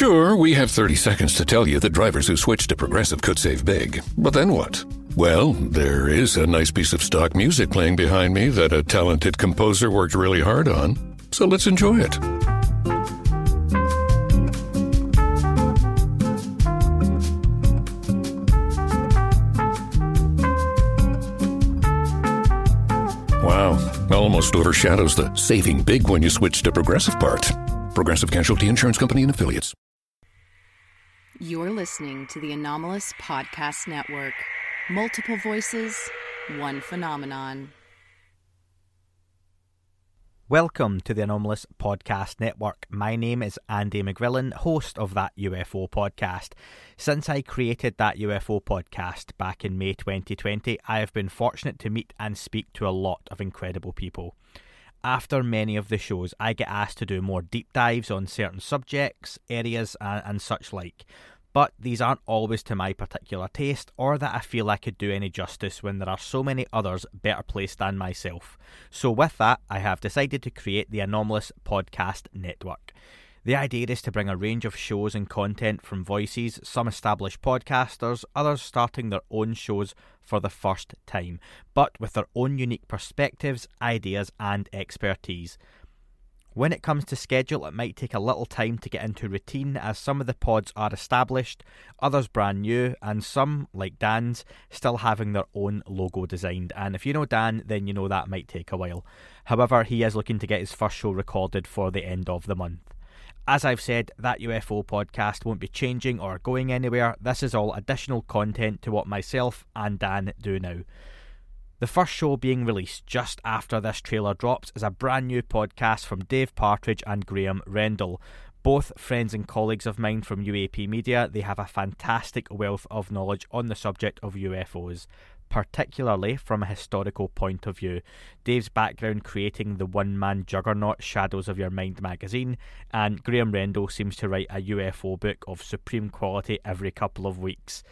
Sure, we have 30 seconds to tell you that drivers who switch to Progressive could save big. But then what? Well, there is a nice piece of stock music playing behind me that a talented composer worked really hard on. So let's enjoy it. Wow, almost overshadows the saving big when you switch to Progressive part. Progressive Casualty Insurance Company and Affiliates. You're listening to the Anomalous Podcast Network. Multiple voices, one phenomenon. Welcome to the Anomalous Podcast Network. My name is Andy McGrillen, host of that UFO podcast. Since I created that UFO podcast back in May 2020, I have been fortunate to meet and speak to a lot of incredible people. After many of the shows, I get asked to do more deep dives on certain subjects, areas, and, and such like but these aren't always to my particular taste or that I feel I could do any justice when there are so many others better placed than myself. So, with that, I have decided to create the Anomalous Podcast Network. The idea is to bring a range of shows and content from voices, some established podcasters, others starting their own shows for the first time, but with their own unique perspectives, ideas, and expertise. When it comes to schedule, it might take a little time to get into routine as some of the pods are established, others brand new, and some, like Dan's, still having their own logo designed. And if you know Dan, then you know that might take a while. However, he is looking to get his first show recorded for the end of the month. As I've said, that UFO podcast won't be changing or going anywhere. This is all additional content to what myself and Dan do now. The first show being released just after this trailer drops is a brand new podcast from Dave Partridge and Graham Rendell. Both friends and colleagues of mine from UAP Media, they have a fantastic wealth of knowledge on the subject of UFOs, particularly from a historical point of view. Dave's background creating the one man juggernaut Shadows of Your Mind magazine, and Graham Rendell seems to write a UFO book of supreme quality every couple of weeks.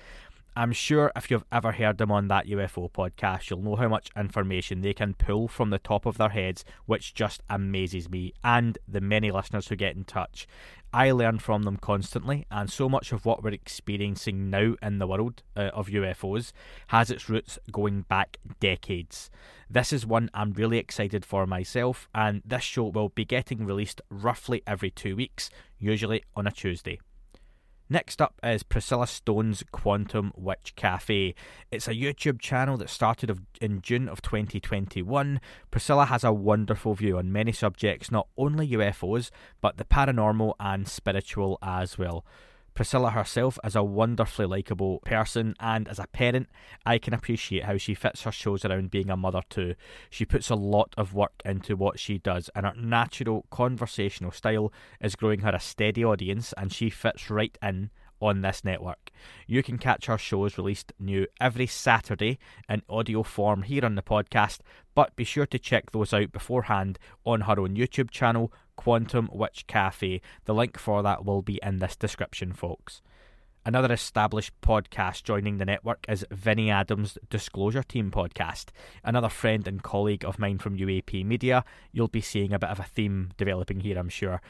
I'm sure if you've ever heard them on that UFO podcast, you'll know how much information they can pull from the top of their heads, which just amazes me and the many listeners who get in touch. I learn from them constantly, and so much of what we're experiencing now in the world uh, of UFOs has its roots going back decades. This is one I'm really excited for myself, and this show will be getting released roughly every two weeks, usually on a Tuesday. Next up is Priscilla Stone's Quantum Witch Cafe. It's a YouTube channel that started in June of 2021. Priscilla has a wonderful view on many subjects, not only UFOs, but the paranormal and spiritual as well. Priscilla herself is a wonderfully likeable person, and as a parent, I can appreciate how she fits her shows around being a mother too. She puts a lot of work into what she does, and her natural conversational style is growing her a steady audience, and she fits right in on this network. You can catch her shows released new every Saturday in audio form here on the podcast, but be sure to check those out beforehand on her own YouTube channel, Quantum Witch Cafe. The link for that will be in this description, folks. Another established podcast joining the network is Vinny Adams' Disclosure Team podcast. Another friend and colleague of mine from UAP Media. You'll be seeing a bit of a theme developing here, I'm sure.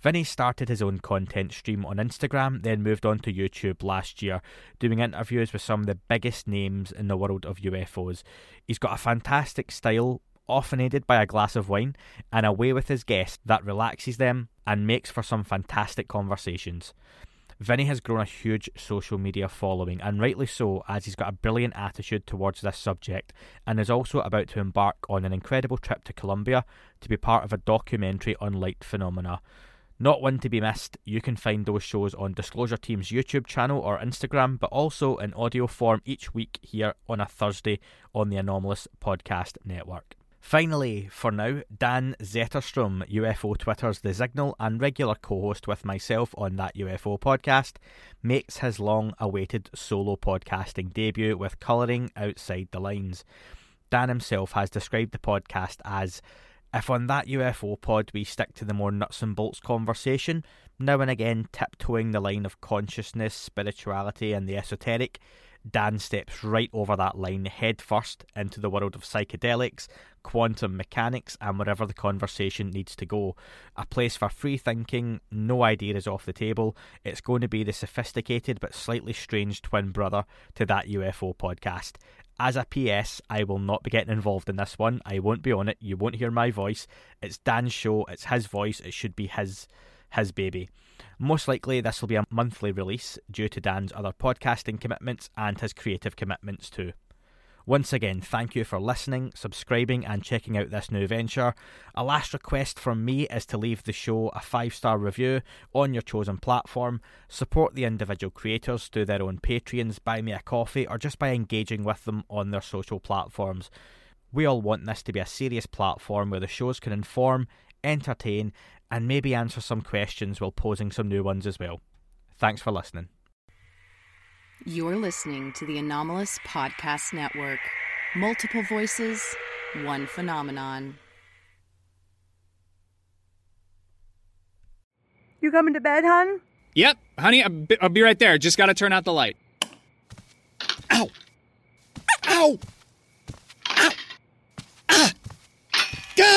Vinny started his own content stream on Instagram, then moved on to YouTube last year, doing interviews with some of the biggest names in the world of UFOs. He's got a fantastic style, often aided by a glass of wine, and a way with his guests that relaxes them and makes for some fantastic conversations. Vinny has grown a huge social media following, and rightly so, as he's got a brilliant attitude towards this subject, and is also about to embark on an incredible trip to Colombia to be part of a documentary on light phenomena. Not one to be missed. You can find those shows on Disclosure Team's YouTube channel or Instagram, but also in audio form each week here on a Thursday on the Anomalous Podcast Network. Finally, for now, Dan Zetterstrom, UFO Twitter's The Signal and regular co host with myself on that UFO podcast, makes his long awaited solo podcasting debut with Colouring Outside the Lines. Dan himself has described the podcast as if on that UFO pod we stick to the more nuts and bolts conversation, now and again tiptoeing the line of consciousness, spirituality, and the esoteric, Dan steps right over that line head first into the world of psychedelics, quantum mechanics, and wherever the conversation needs to go. A place for free thinking, no idea is off the table. It's going to be the sophisticated but slightly strange twin brother to that UFO podcast. As a PS, I will not be getting involved in this one. I won't be on it. You won't hear my voice. It's Dan's show. It's his voice. It should be his his baby. Most likely, this will be a monthly release due to Dan's other podcasting commitments and his creative commitments too. Once again, thank you for listening, subscribing, and checking out this new venture. A last request from me is to leave the show a five star review on your chosen platform. Support the individual creators through their own Patreons, buy me a coffee, or just by engaging with them on their social platforms. We all want this to be a serious platform where the shows can inform, entertain, and maybe answer some questions while posing some new ones as well. Thanks for listening. You're listening to the Anomalous Podcast Network. Multiple voices, one phenomenon. You coming to bed, hon? Yep, honey, I'll be, I'll be right there. Just gotta turn out the light. Ow! Ow! Ow!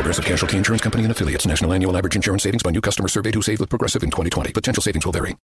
Progressive Casualty Insurance Company and affiliates. National annual average insurance savings by new customer surveyed who saved with Progressive in 2020. Potential savings will vary.